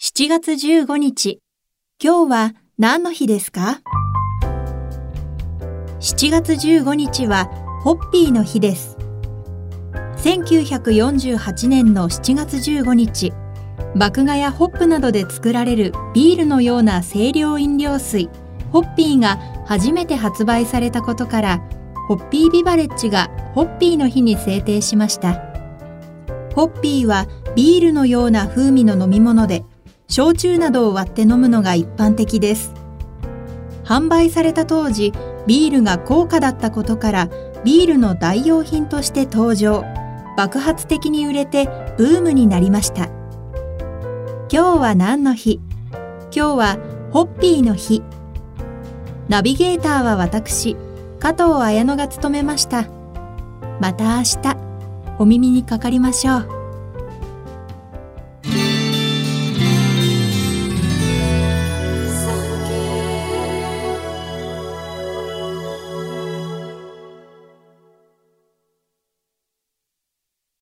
7月15日、今日は何の日ですか ?7 月15日はホッピーの日です。1948年の7月15日、麦芽やホップなどで作られるビールのような清涼飲料水、ホッピーが初めて発売されたことから、ホッピービバレッジがホッピーの日に制定しました。ホッピーはビールのような風味の飲み物で、焼酎などを割って飲むのが一般的です。販売された当時、ビールが高価だったことから、ビールの代用品として登場。爆発的に売れてブームになりました。今日は何の日？今日はホッピーの日。ナビゲーターは私、加藤綾乃が務めました。また明日、お耳にかかりましょう。